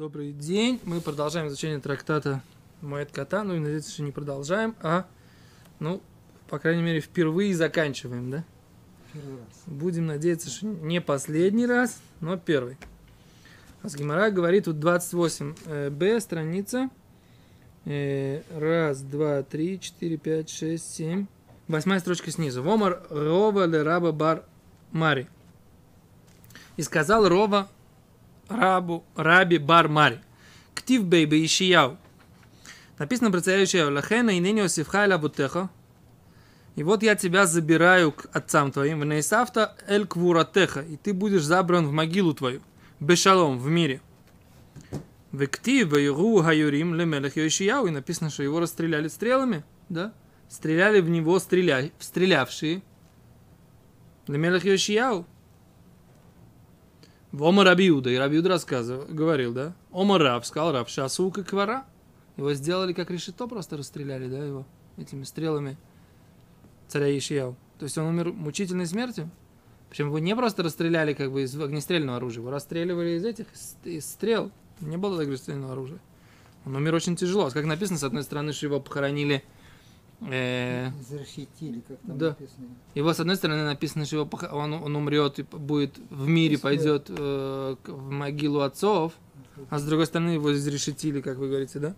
Добрый день. Мы продолжаем изучение трактата Моэт Кота. Ну и надеюсь, что не продолжаем, а, ну, по крайней мере, впервые заканчиваем, да? Первый раз. Будем надеяться, что не последний раз, но первый. Асгимара говорит, тут 28b, страница. Э, Раз, два, три, четыре, пять, шесть, семь. Восьмая строчка снизу. Вомар Рова ле раба бар Мари. И сказал Рова рабу, раби бар Мари. Ктив бейбе Ишияу. Написано про царя Ишияу. Лахена и ныне осифхайла бутеха. И вот я тебя забираю к отцам твоим, в Нейсафта эль квуратеха, и ты будешь забран в могилу твою, бешалом, в мире. В Ктив Вайру Гаюрим Лемелех Йошияу, и написано, что его расстреляли стрелами, да? Стреляли в него стреля... стрелявшие. Лемелех Йошияу. В Ома Рабиуда, и Рабиуда рассказывал, говорил, да? Ома Раб, сказал Раб, шасука квара. Его сделали как решето, просто расстреляли, да, его этими стрелами царя Ишияу. То есть он умер мучительной смертью. Причем его не просто расстреляли как бы из огнестрельного оружия, его расстреливали из этих, из, стрел. Не было огнестрельного оружия. Он умер очень тяжело. Как написано, с одной стороны, что его похоронили... э, Защитили, как там Да. написано. его, с одной стороны, написано, что его он, он умрет и будет в мире, Если- пойдет э, в могилу отцов, а с другой стороны, его изрешетили, как вы говорите, да?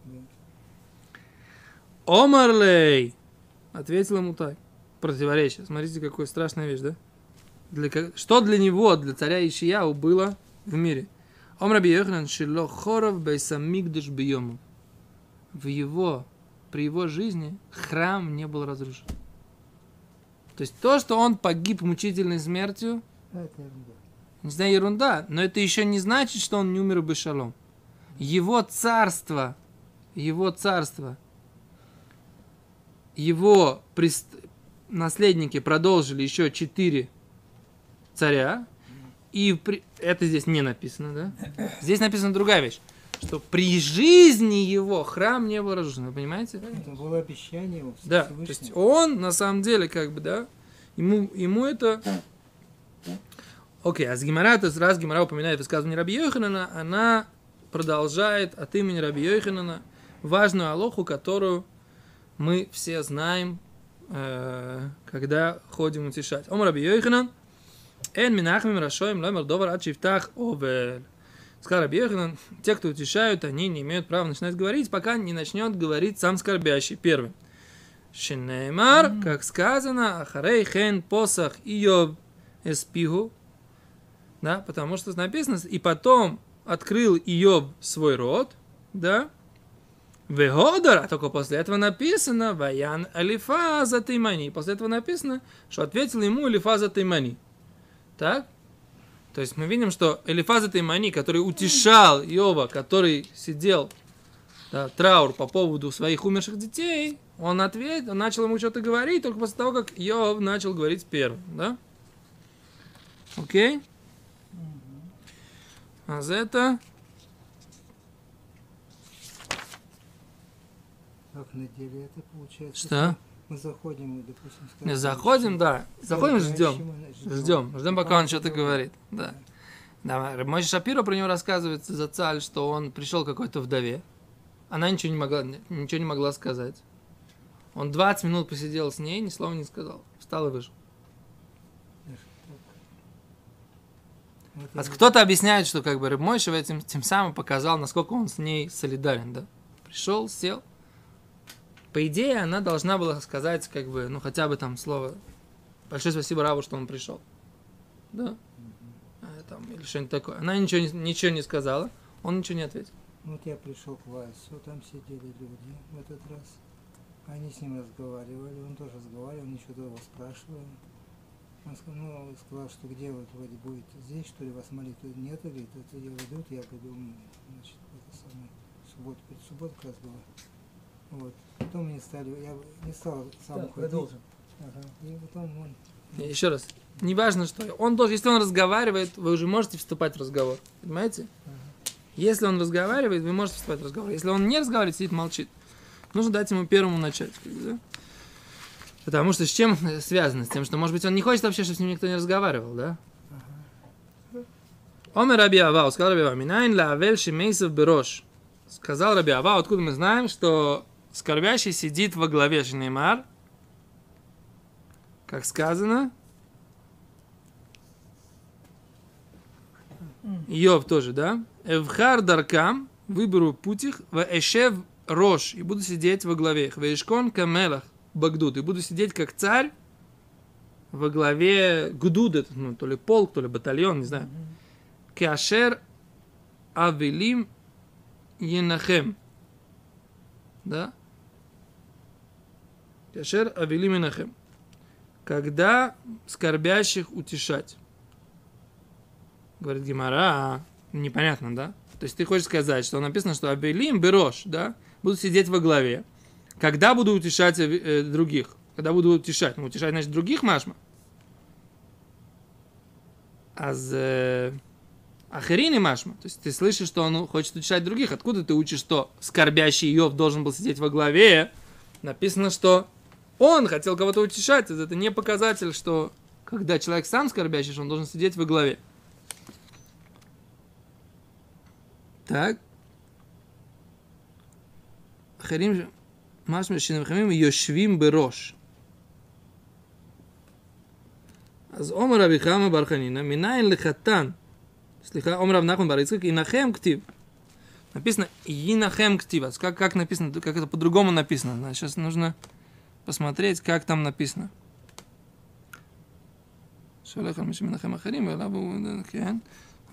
Омарлей! Ответил ему так. Противоречие. Смотрите, какая страшная вещь, да? Для, что для него, для царя Ишияу, было в мире? Омраби Йохнан Шило Хоров Бейсамигдуш Бьему. В его, при его жизни храм не был разрушен. То есть то, что он погиб мучительной смертью, это ерунда. не знаю, ерунда, но это еще не значит, что он не умер бы шалом. Его царство, его царство, его прис- наследники продолжили еще четыре царя, и при- это здесь не написано, да? Здесь написана другая вещь, что при жизни его храм не был разрушен, вы понимаете? Это было обещание его Да, то есть он на самом деле как бы, да, ему, ему это... Окей, а с Гимара, то есть раз Гимара упоминает высказывание Раби Йоханана, она продолжает от имени Раби Йоханана важную алоху, которую мы все знаем, э, когда ходим утешать. Ом Раби Йоханан, эн минахмим рашоим ломер довар ад шифтах овель. Йоханан, те, кто утешают, они не имеют права начинать говорить, пока не начнет говорить сам скорбящий. Первый. Шинеймар, как сказано, Ахарей хен посах Иов эспигу. Да, потому что написано, и потом открыл Иов свой рот, да, Вегодар, а только после этого написано Ваян Алифаза Таймани. После этого написано, что ответил ему Алифаза Таймани. Так? То есть мы видим, что Элифаза Таймани, который утешал Иова, который сидел да, траур по поводу своих умерших детей, он ответил, он начал ему что-то говорить только после того, как Иов начал говорить первым, да? Окей? А за это... Как на деле это получается? Что? Мы заходим, допустим, скажем, заходим, да. Заходим, ждем. Ждем. Ждем, пока он что-то говорит. Да. Да, Мой Шапиро про него рассказывается за царь, что он пришел какой-то вдове. Она ничего не могла, ничего не могла сказать. Он 20 минут посидел с ней, ни слова не сказал. Встал и вышел. А кто-то объясняет, что как бы Рыбмойшев этим тем самым показал, насколько он с ней солидарен, да. Пришел, сел. По идее, она должна была сказать, как бы, ну, хотя бы там слово «Большое спасибо Раву, что он пришел». Да? А, там, или что-нибудь такое. Она ничего, ничего не сказала, он ничего не ответил. Вот я пришел к Васю, там сидели люди в этот раз. Они с ним разговаривали, он тоже разговаривал, они что-то его спрашивали. Он сказал, ну, сказал, что где вы вроде будете здесь, что ли, вас молитвы нет, говорит, это я ведут, я пойду, м, значит, это самое, субботу, перед субботой как раз было. Вот. Потом они стали, я не стал сам уходить. Ага. И потом он, Еще раз. Неважно, что. Он должен, если он разговаривает, вы уже можете вступать в разговор. Понимаете? Ага. Если он разговаривает, вы можете вступать в разговор. Если он не разговаривает, сидит, молчит. Нужно дать ему первому начать. да? Потому что с чем связано? С тем, что, может быть, он не хочет вообще, чтобы с ним никто не разговаривал, да? Омер Раби Ава, сказал Раби Ава, Минайн лавель шимейсов берош. Сказал Раби Ава, откуда мы знаем, что скорбящий сидит во главе Шнеймар, как сказано, Йов тоже, да? Эвхар даркам, выберу путь их, в эшев рош, и буду сидеть во главе их, в эшкон камелах, багдуд, и буду сидеть как царь во главе это, ну, то ли полк, то ли батальон, не знаю. Кашер авелим енахем. Да? Кашер авелим енахем. Когда скорбящих утешать. Говорит Гимара, непонятно, да? То есть ты хочешь сказать, что написано, что Абелим берешь, да? Буду сидеть во главе. Когда буду утешать э, других? Когда буду утешать? Ну, утешать, значит, других машма. А за Ахарин и Машма. То есть ты слышишь, что он хочет утешать других. Откуда ты учишь, что скорбящий Йов должен был сидеть во главе? Написано, что он хотел кого-то утешать. Это не показатель, что когда человек сам скорбящий, он должен сидеть во главе. Так. Ахарим Машма Шинамхамим Йошвим Берош. אז עומר רבי חמא בר חנינא, מניין לחתן, סליחה, עומר רב נחמן בר יצחק, ינחם כתיב. Написано Инахем Ктива. Как, как написано, как это по-другому написано. Значит, сейчас нужно посмотреть, как там написано. שולח על מי שמנחם אחרים, ואליו הוא, כן.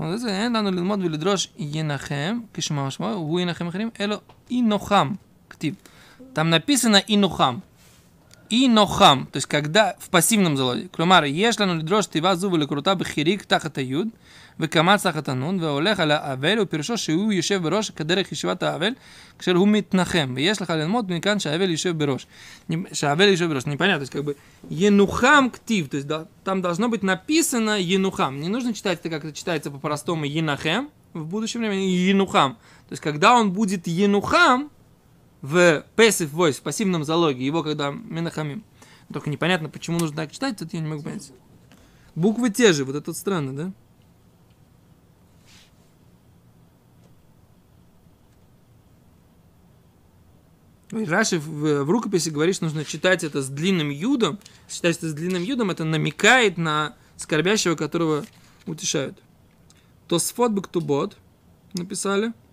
אבל זה אין לנו ללמוד ולדרוש ינחם, כשמה משמעו, הוא ינחם אחרים, אלא אינוחם, כתיב. Там написано инухам. Инохам, то есть когда в пассивном залоге. כלומר, יש לנו לדרוש תיבה זו ולקרותה בחיריק תחת היוד, וקמץ תחת הנון, והולך על האבל, ופירושו שהוא יושב בראש כדרך ישיבת האבל, כאשר הוא מתנחם. ויש לך ללמוד מכאן שהאבל יושב брош. שהאבל יושב брош. Непонятно, то есть как бы енухам ктив, то есть да, там должно быть написано енухам. Не нужно читать это, как это читается по-простому енахем, в будущем времени енухам. То есть когда он будет енухам, в passive voice, в пассивном залоге, его когда Менахамим. Только непонятно, почему нужно так читать, тут я не могу понять. Буквы те же, вот это вот странно, да? Раши в, в рукописи говорит, что нужно читать это с длинным юдом. Читать это с длинным юдом, это намекает на скорбящего, которого утешают. То с бод написали –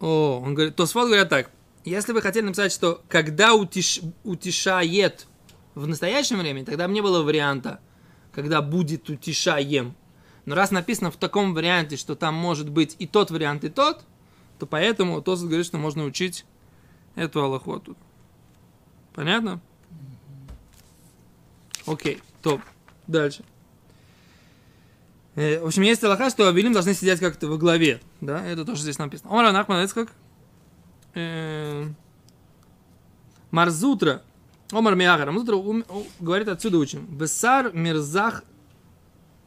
О, он говорит, то Тосфот говорят так. Если вы хотели написать, что когда утеш, утешает в настоящем времени, тогда не было варианта, когда будет утешаем. Но раз написано в таком варианте, что там может быть и тот вариант, и тот, то поэтому Тосфот говорит, что можно учить эту Аллаху Понятно? Окей, топ. Дальше. Э, в общем, есть Аллаха, что Авилим должны сидеть как-то во главе. Да, это тоже здесь написано. Омар Нахман, как? Э, Марзутра. Омар Миагар. Марзутра говорит отсюда учим. Весар мирзах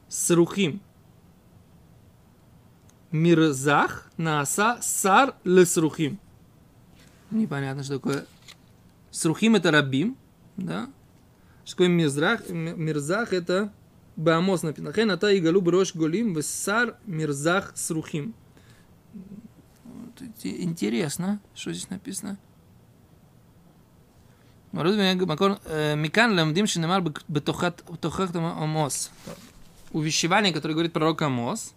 срухим. Мирзах наса сар лесрухим. Непонятно, что такое. Срухим это рабим, да? Что такое мирзах? Мирзах это Баамос написано. Хен ата игалу брош голим весар мирзах срухим. Интересно, что здесь написано. Э, Микан ламдим шинемар бетохат амос. Увещевание, которое говорит пророк Амос.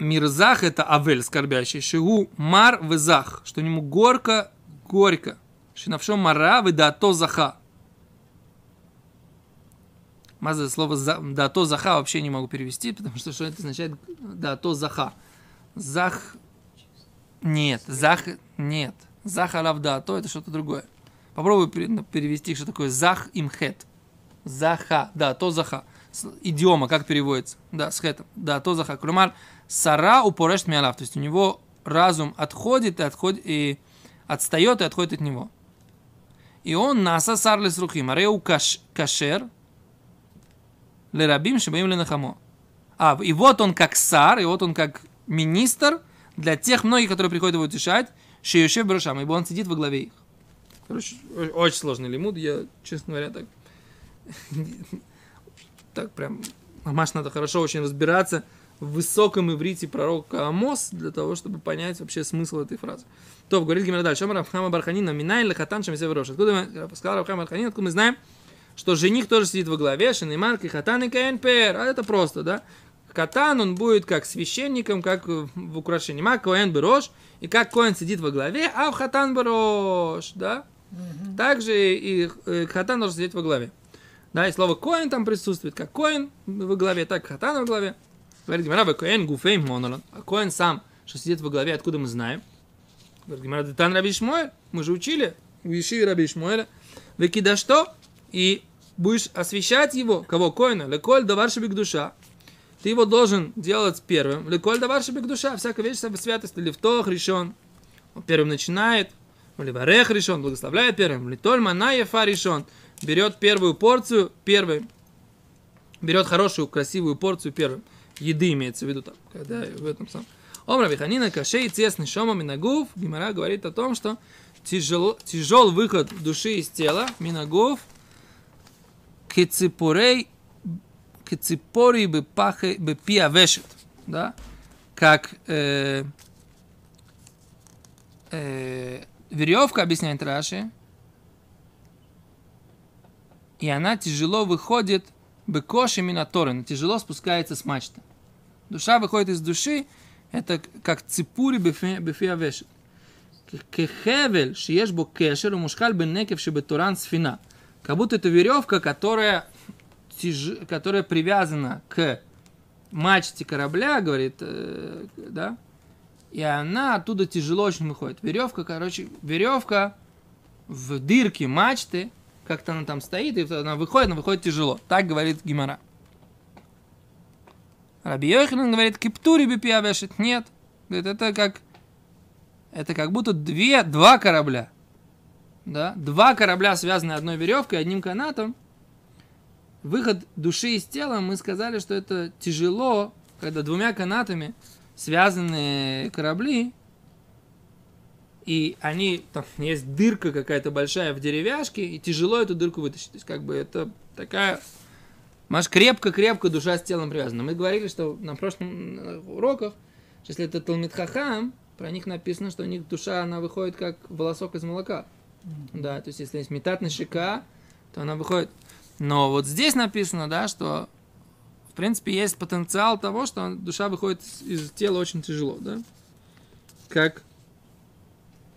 Мирзах это Авель, скорбящий. Шигу мар везах, что ему горько, горько. Шинавшо мара ведато заха. Маза слово да то заха вообще не могу перевести, потому что что это означает да то заха. Зах нет, зах нет. Зах алав да то это что-то другое. Попробуй перевести, что такое зах имхет. Заха, да, то заха. Идиома, как переводится? Да, с хетом. Да, то заха. Клюмар, сара упореш миалав. То есть у него разум отходит и отходит, и отстает и отходит от него. И он наса сарлес рухим. Ареу кашер, лерабим шибаим ленахамо. А, и вот он как сар, и вот он как министр для тех многих, которые приходят его утешать, шеюшев брошам, ибо он сидит во главе их. Короче, очень сложный лимуд. Я, честно говоря, так... Так прям... Мамаш надо хорошо очень разбираться в высоком иврите пророка Амос для того, чтобы понять вообще смысл этой фразы. То, говорит Гемара дальше. אמר רב חמא בר חנינא, מנין לחתן שמיסב בראש. Откуда мы, сказал Рав Хама бар Ханина, откуда мы знаем, что жених тоже сидит во главе, שנאמר, כחתן יכהן פאר. А это просто, да? חתן, он будет как священником, как в в украшении. מה כהן בראש, и как Коэн сидит во главе, אף חתן בראש, да? Также и э, חתן должен сидеть во главе. Да, и слово Коэн там присутствует, как Коэн во главе, так и חתן во главе. Говорит Гемара, כהן גופיה מנלן. А Коэн сам, что сидит во главе, откуда мы знаем? Говорит Гимара, Детан Раби Шмуэль, мы же учили в Ешиве Раби Шмуэля. Векида что? И будешь освещать его, кого? Коина, леколь давар шабик душа. Ты его должен делать первым. Леколь давар шабик душа, всякая вещь святости, лифтох решен. Он первым начинает, Ливарех решен, благословляет первым. Литоль манаефа решен. Берет первую порцию первым. Берет хорошую, красивую порцию первым. Еды имеется в виду там, когда в этом самом. Омра Виханина Кашей Цесный Шома Минагув. Гимара говорит о том, что тяжел, тяжел выход души из тела. Минагув. Кеципорей Кеципори бы пахе бы пиавешет. Да? Как э, э, веревка, объясняет Раши, и она тяжело выходит бекоши минаторен, тяжело спускается с мачты. Душа выходит из души, это как ципури бефия вешет. Кехевель, шиеш бо кешер, мушхаль бен некев шебетуран сфина. Как будто это веревка, которая, тяж... которая привязана к мачте корабля, говорит, э, да, и она оттуда тяжело очень выходит. Веревка, короче, веревка в дырке мачты, как-то она там стоит, и она выходит, она выходит тяжело. Так говорит Гимара. Раби Йоханан говорит, киптури бипия вешет. Нет. Говорит, это как, это как будто две, два корабля. Да? Два корабля, связанные одной веревкой, одним канатом. Выход души из тела, мы сказали, что это тяжело, когда двумя канатами связанные корабли, и они, там есть дырка какая-то большая в деревяшке, и тяжело эту дырку вытащить. То есть, как бы это такая... Маш крепко-крепко душа с телом привязана. Мы говорили, что на прошлых уроках, если это Талмитхахам, про них написано, что у них душа, она выходит как волосок из молока. Да, то есть, если есть метат на щека, то она выходит. Но вот здесь написано, да, что в принципе, есть потенциал того, что душа выходит из тела очень тяжело, да? Как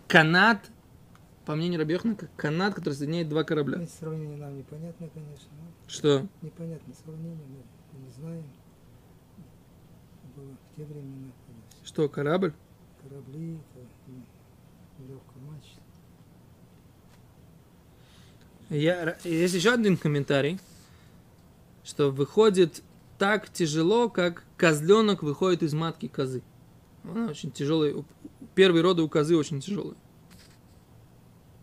канат, по мнению Рабьехна, как канат, который соединяет два корабля. Это сравнение нам непонятно, конечно. но Что? Непонятно сравнение, мы не знаем. Было в те времена, все Что, корабль? корабли, это легкая мачта. Я, есть еще один комментарий, что выходит так тяжело, как козленок выходит из матки козы. Она очень тяжелая. у- Первые роды у козы очень тяжелые.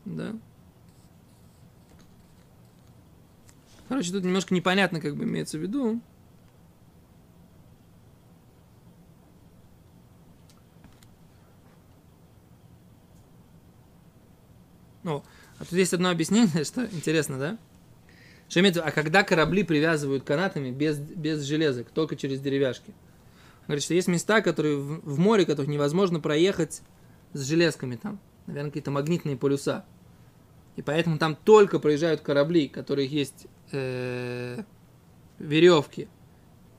Да? Короче, тут немножко непонятно, как бы имеется в виду. О, а тут есть одно объяснение, что интересно, да? Что имеется, а когда корабли привязывают канатами без, без железок, только через деревяшки? Он говорит, что есть места, которые в, в море, которых невозможно проехать с железками там. Наверное, какие-то магнитные полюса. И поэтому там только проезжают корабли, у которых есть э, веревки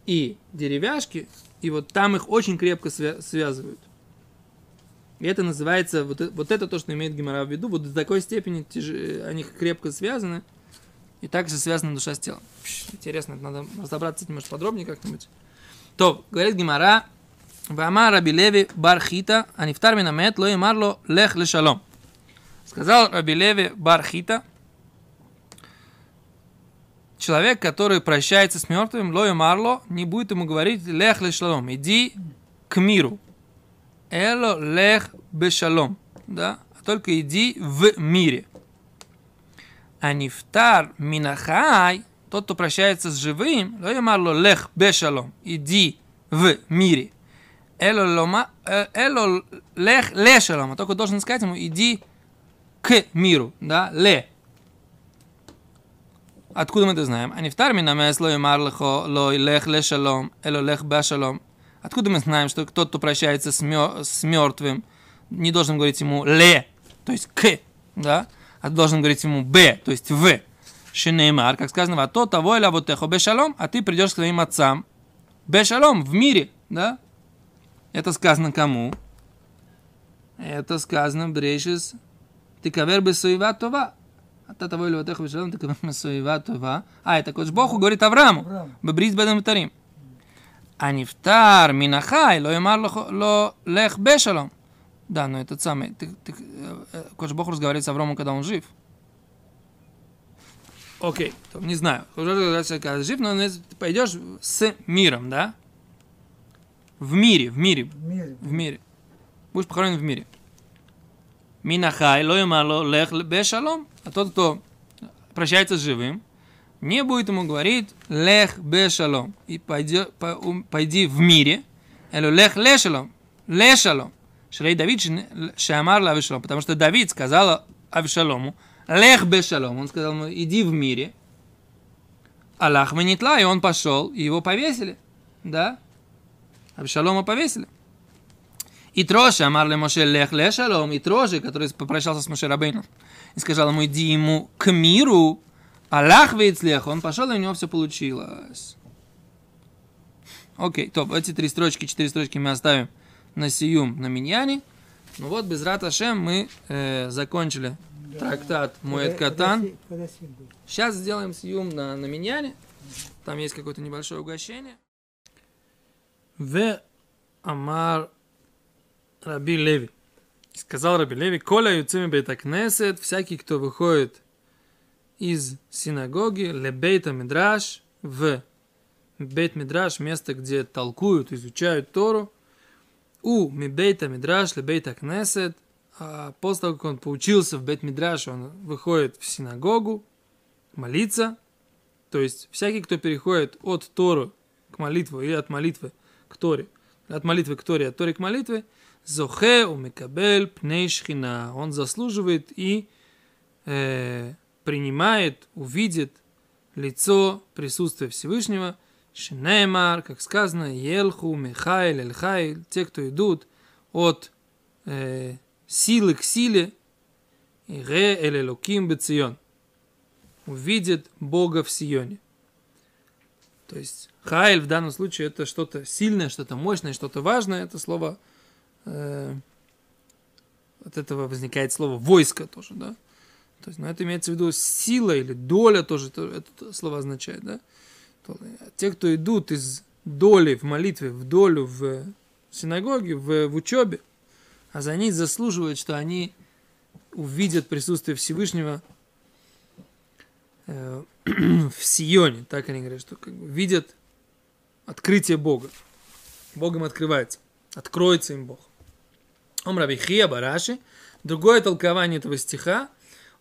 и деревяшки, и вот там их очень крепко свя- связывают. И это называется, вот, э- вот это то, что имеет Гимара в виду, вот до такой степени тяж- они крепко связаны, и также связана душа с телом. Пш, интересно, это надо разобраться может, подробнее как-нибудь. То, говорит Гимара, Вама Раби Леви Бархита, а нефтар минамет, ло марло лех лешалом. Сказал Раби Леви Бархита, человек, который прощается с мертвым, ло марло, не будет ему говорить лех лешалом, иди к миру. Эло лех бешалом, да, а только иди в мире. А нефтар минахай, тот, кто прощается с живым, ло лех бешалом, иди в мире. Эло, лома, эло лех лешалом, а только должен сказать ему, иди к миру, да, ле. Откуда мы это знаем? Месло и марлахо ло лех ле шалом, эло лех ба шалом. Откуда мы знаем, что тот, кто прощается с, мер- с мертвым, не должен говорить ему ле, то есть к, да, а должен говорить ему б, то есть в. Шинеймар, как сказано, а то того или вот техо бешалом, а ты придешь к своим отцам. Бешалом в мире, да? Это сказано кому? Это сказано брешис. Ты кавер бы суева това. А то того или вот техо бешалом, ты кавер бы суева това. А, это Кодж Богу говорит Аврааму. Бебриз бедам тарим. Анифтар Минахай, Лоимар Лех Бешалом. Да, но этот самый, ты, ты, Кош Бог разговаривает с Авромом, когда он жив. Окей, okay. не знаю, когда жив, но ты пойдешь с миром, да? В мире, в мире, в мире. Будешь похоронен в мире. Минахай, лоимало, лех, бешалом. А тот, кто прощается с живым, не будет ему говорить лех бешалом. И пойди, пойди в мире. Эло лех лешалом. Лешалом. Шрей Давид шамар ла Авишалом. Потому что Давид сказал Авишалому, лех бешалом. Он сказал ему, иди в мире. Аллах манитла, и он пошел, и его повесили. Да? Авишалома повесили. И Троша, Амарле Моше Лех Лешалом, и Троши, который попрощался с Моше Рабейном, и сказал ему, иди ему к миру, Аллах Вейцлех, он пошел, и у него все получилось. Окей, топ, эти три строчки, четыре строчки мы оставим на сиюм, на миньяне. Ну вот, без Рат Ашем мы э, закончили трактат Муэт Катан. Сейчас сделаем сиюм на, на миньяне. Там есть какое-то небольшое угощение. В Амар Раби Леви. Сказал Раби Леви, Коля юцими бейтакнесет, всякий, кто выходит из синагоги, лебейта мидраш, в бейт мидраш, место, где толкуют, изучают Тору, у мибейта мидраш, лебейта кнесет, а после того, как он поучился в бейт мидраш, он выходит в синагогу, молиться. То есть всякий, кто переходит от Тору к молитве или от молитвы к Торе, от молитвы к Торе, от Торе к молитве, зохе у мекабель пней шхина. Он заслуживает и э, принимает, увидит лицо присутствия Всевышнего. Шинеймар, как сказано, Елху, Михайль, Эльхайль, те, кто идут от э, силы к силе, и Ре Эль Элоким Бецион увидит Бога в Сионе. То есть Хайль в данном случае это что-то сильное, что-то мощное, что-то важное. Это слово э, от этого возникает слово войско тоже, да. То есть, но это имеется в виду сила или доля тоже, то, это слово означает, да. То, те, кто идут из доли в молитве, в долю в синагоге, в, в учебе, а за них заслуживают, что они увидят присутствие Всевышнего э, в Сионе, так они говорят, что как бы видят открытие Бога. Богом открывается, откроется им Бог. Ом Рабихия Бараши, другое толкование этого стиха,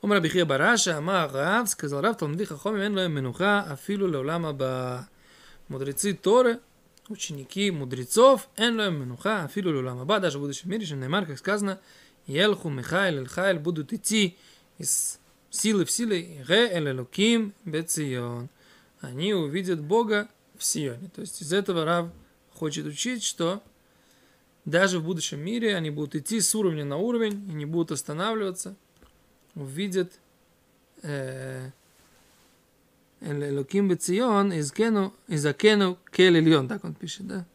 Ом Рабихия Бараши, Ама Рав, сказал Рав, Талмуди Хахом, Мен Лоем Менуха, Афилу Леулама Ба. Мудрецы Торы, ученики мудрецов, Эн Лоем Менуха, Афилу Леулама Ба, даже в будущем мире, Шенемар, как сказано, Елху, Михайль, Эльхайль будут идти из силы в силы, Ре Эль Элоким Бецион. Они увидят Бога в Сионе. То есть из этого Рав хочет учить, что даже в будущем мире они будут идти с уровня на уровень и не будут останавливаться, увидит Элоким Бецион изкену, изакену келильон, так он пишет, да?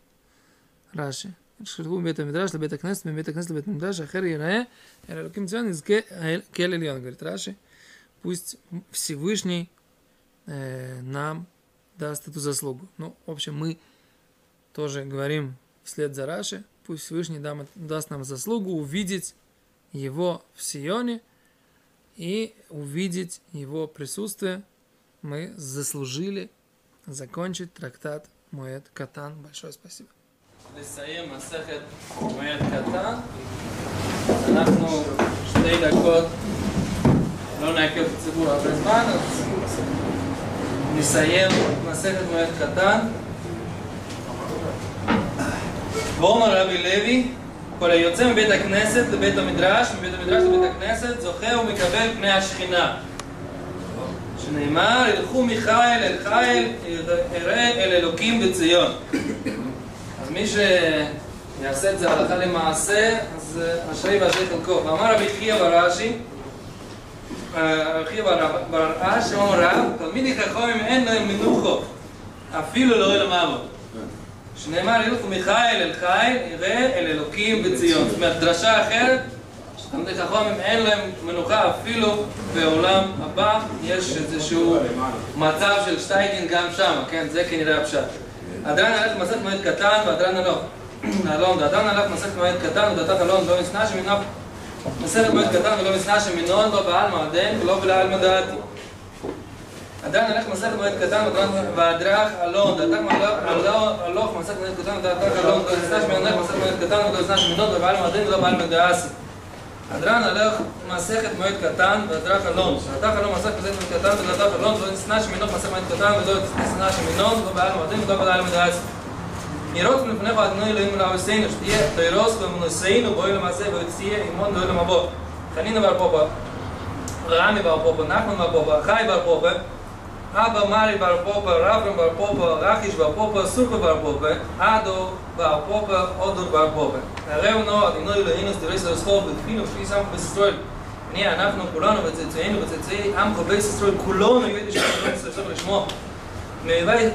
Раши. Ширгу бета мидраш, бета кнест, бета кнест, бета мидраш, ахер ирае, Элоким Бецион изке келильон, говорит Раши. Пусть Всевышний нам даст эту заслугу. Ну, в общем, мы тоже говорим вслед за Раши, пусть Всевышний даст нам заслугу увидеть его в Сионе – и увидеть его присутствие. Мы заслужили закончить трактат Моэд Катан. Большое спасибо. לסיים מסכת מועד קטן, אנחנו שתי דקות, לא נעכב את הציבור הרבה זמן, אז נסיים מסכת מועד קטן. ואומר רבי לוי, כל היוצא מבית הכנסת לבית המדרש, מבית המדרש לבית הכנסת, זוכה ומקבל פני השכינה. שנאמר, ילכו מיכאל אל חיל, יראה אל אלוקים בציון. אז מי שיעשה את זה הלכה למעשה, אז אה, אשרי ואשרי חלקו. ואמר רבי חייא ברש"י, אה, חייא בר אש, אמר רב, תלמידי חכמים אין להם מנוחו, אפילו לא אל המוות. שנאמר, ילכו מיכאל אל חיל, יראה אל אלוקים בציון. זאת אומרת, דרשה אחרת, תלמידי חכמים אין להם מנוחה אפילו בעולם הבא, יש איזשהו מצב של שטייגן גם שם, כן, זה כנראה הפשט. הדרן הלך מסכת מועד קטן והדרן הלוך. אלון, דתן הלך מסכת מועד קטן ודתת אלון לא נסנה שמינו מסכת מועד קטן ולא נסנה שמינון לא בעלמא הדין ולא בלעלמא דעתי. עדיין הלך מסך מועד קטן והדרך אלון, דעתך מלוך מסך מועד קטן ודעתך אלון, דעתך מלוך מסך מועד קטן ודעתך מלוך ובעל מדין ולא בעל מדעסי. הדרן הלך מסכת מועד קטן והדרך אלון, דעתך אלון מסך מועד קטן ודעתך אלון, ודעתך מלוך מסך מועד קטן ודעתך מלוך קטן ודעתך מלוך מועד ובעל מדין ולא בעל מדעסי. נראות מפני ועדנו אלוהים ולעוסינו, שתהיה תוירוס ומנוסינו בואי למעשה ויוציא אמון דוי למבוא. חנינו בר פופה, רעמי בר פופה, נחמן בר פופה, חי בר פופה, אבא מרי בר פופה, רברם בר פופה, רחיש בר פופה, סופה בר פופה, אדו בר פופה, אודור בר פופה. הראו נו, אדוני אלוהינו סתירס לסחוב, ותפינו שפי סמך בסיסטרול. נהיה אנחנו כולנו וצאצאינו וצאצאי עמך בית ישראל כולנו ידעו שאנחנו לשמוע. מייבאי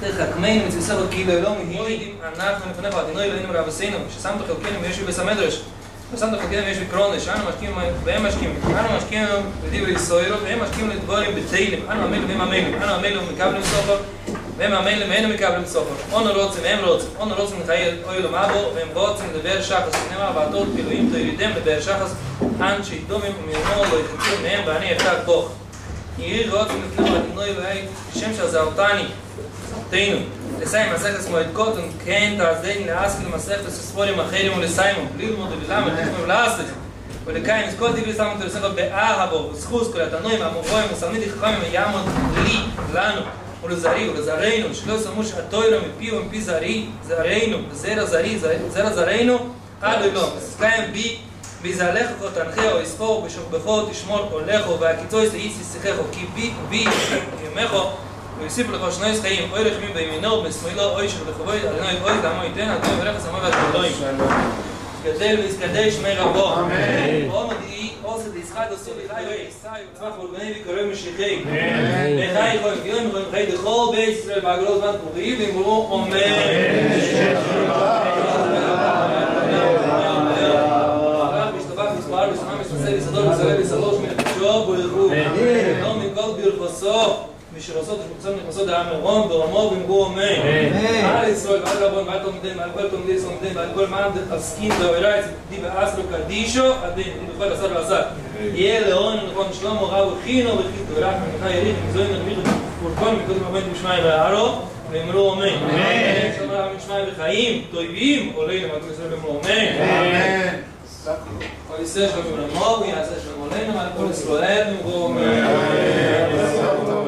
תחכמנו מצווה כאילו לא מהירים אנחנו לפניך אדינו אלוהינו רבסינו ששמת חלקנו וישו בסמדרש ושמת חלקנו וישו בקרונש אנו משקיעים והם משקיעים אנו משקיעים בדיבר יסוירו והם משקיעים לדבורים בתהילים אנו המלו והם המלו אנו המלו מקבלים סופר והם המלו ואינו מקבלים סופר אנו רוצים והם רוצים אנו רוצים לחיי אוילו מבו והם רוצים לדבר שחס שנאמר בעתות פילויים תוירידם לדבר שחס אנשי דומים ומאמור לא יחצים מהם ואני אפתח כוח יהי רוצים לפני אדינו אלוהי שם שעזרתני תינו, לסיים מסכת מועד קוטן, כן תעזדני לאסקל מסכת ספורים אחרים ולסיימון, ללמוד וללמד, תכנון לאסק, ולקיים את כל דיבי סמון תלספר באהבו, וסחוס כל התנועים, המובוים, וסלמידי חכמים, ויעמוד לי, לנו, ולזרי, ולזרנו, שלא סמוש התוירו מפי ומפי זרי, זרנו, זרע זרי, זרע זרנו, עד אילום, וסקיים בי, ויזהלך או תנחה או יספור בשוכבכו תשמור הולכו והקיצוי סעיסי שיחכו כי בי בי ימכו ויוסיף לך שני חיים, אוי רחמים בימינו, בשמאלו, אוי של בחבוי, אדוני אוי דמו ייתן, אדוני סמו ואת אלוהים. גדל ויסקדש מי רבו. אמן. אום די, עושה דיסחד עשו לחי ויסאי, וצמח מולגני וקורא משיחי. לחי יכולים גיון, יכולים חי דחול בית ישראל בעגלות זמן פורי, ואמרו אמן. מי שרוצות ושרוצות נכנסות דעה מרום ברמו ואמרו אמן. על ישראל ועל רבון ועל תלמידים ועל כל תלמידי סלמידים ועל כל מען עסקין ואוירייץ די באסרו קדישו הדין די בכל עשר ועשר. יהיה לאון נכון שלמה רב וחינו וחינו ורק מנחה יריך מזוין נרמיך ורקון מקודם הבן בשמי והערו ואמרו אמן. אמן. שלמה רב משמי וחיים טובים עולים למעטו ישראל ואמרו אמן. אמן. כל ישראל שלום ירמו ויעשה שלום עלינו ועל כל ישראל ואמרו אמן.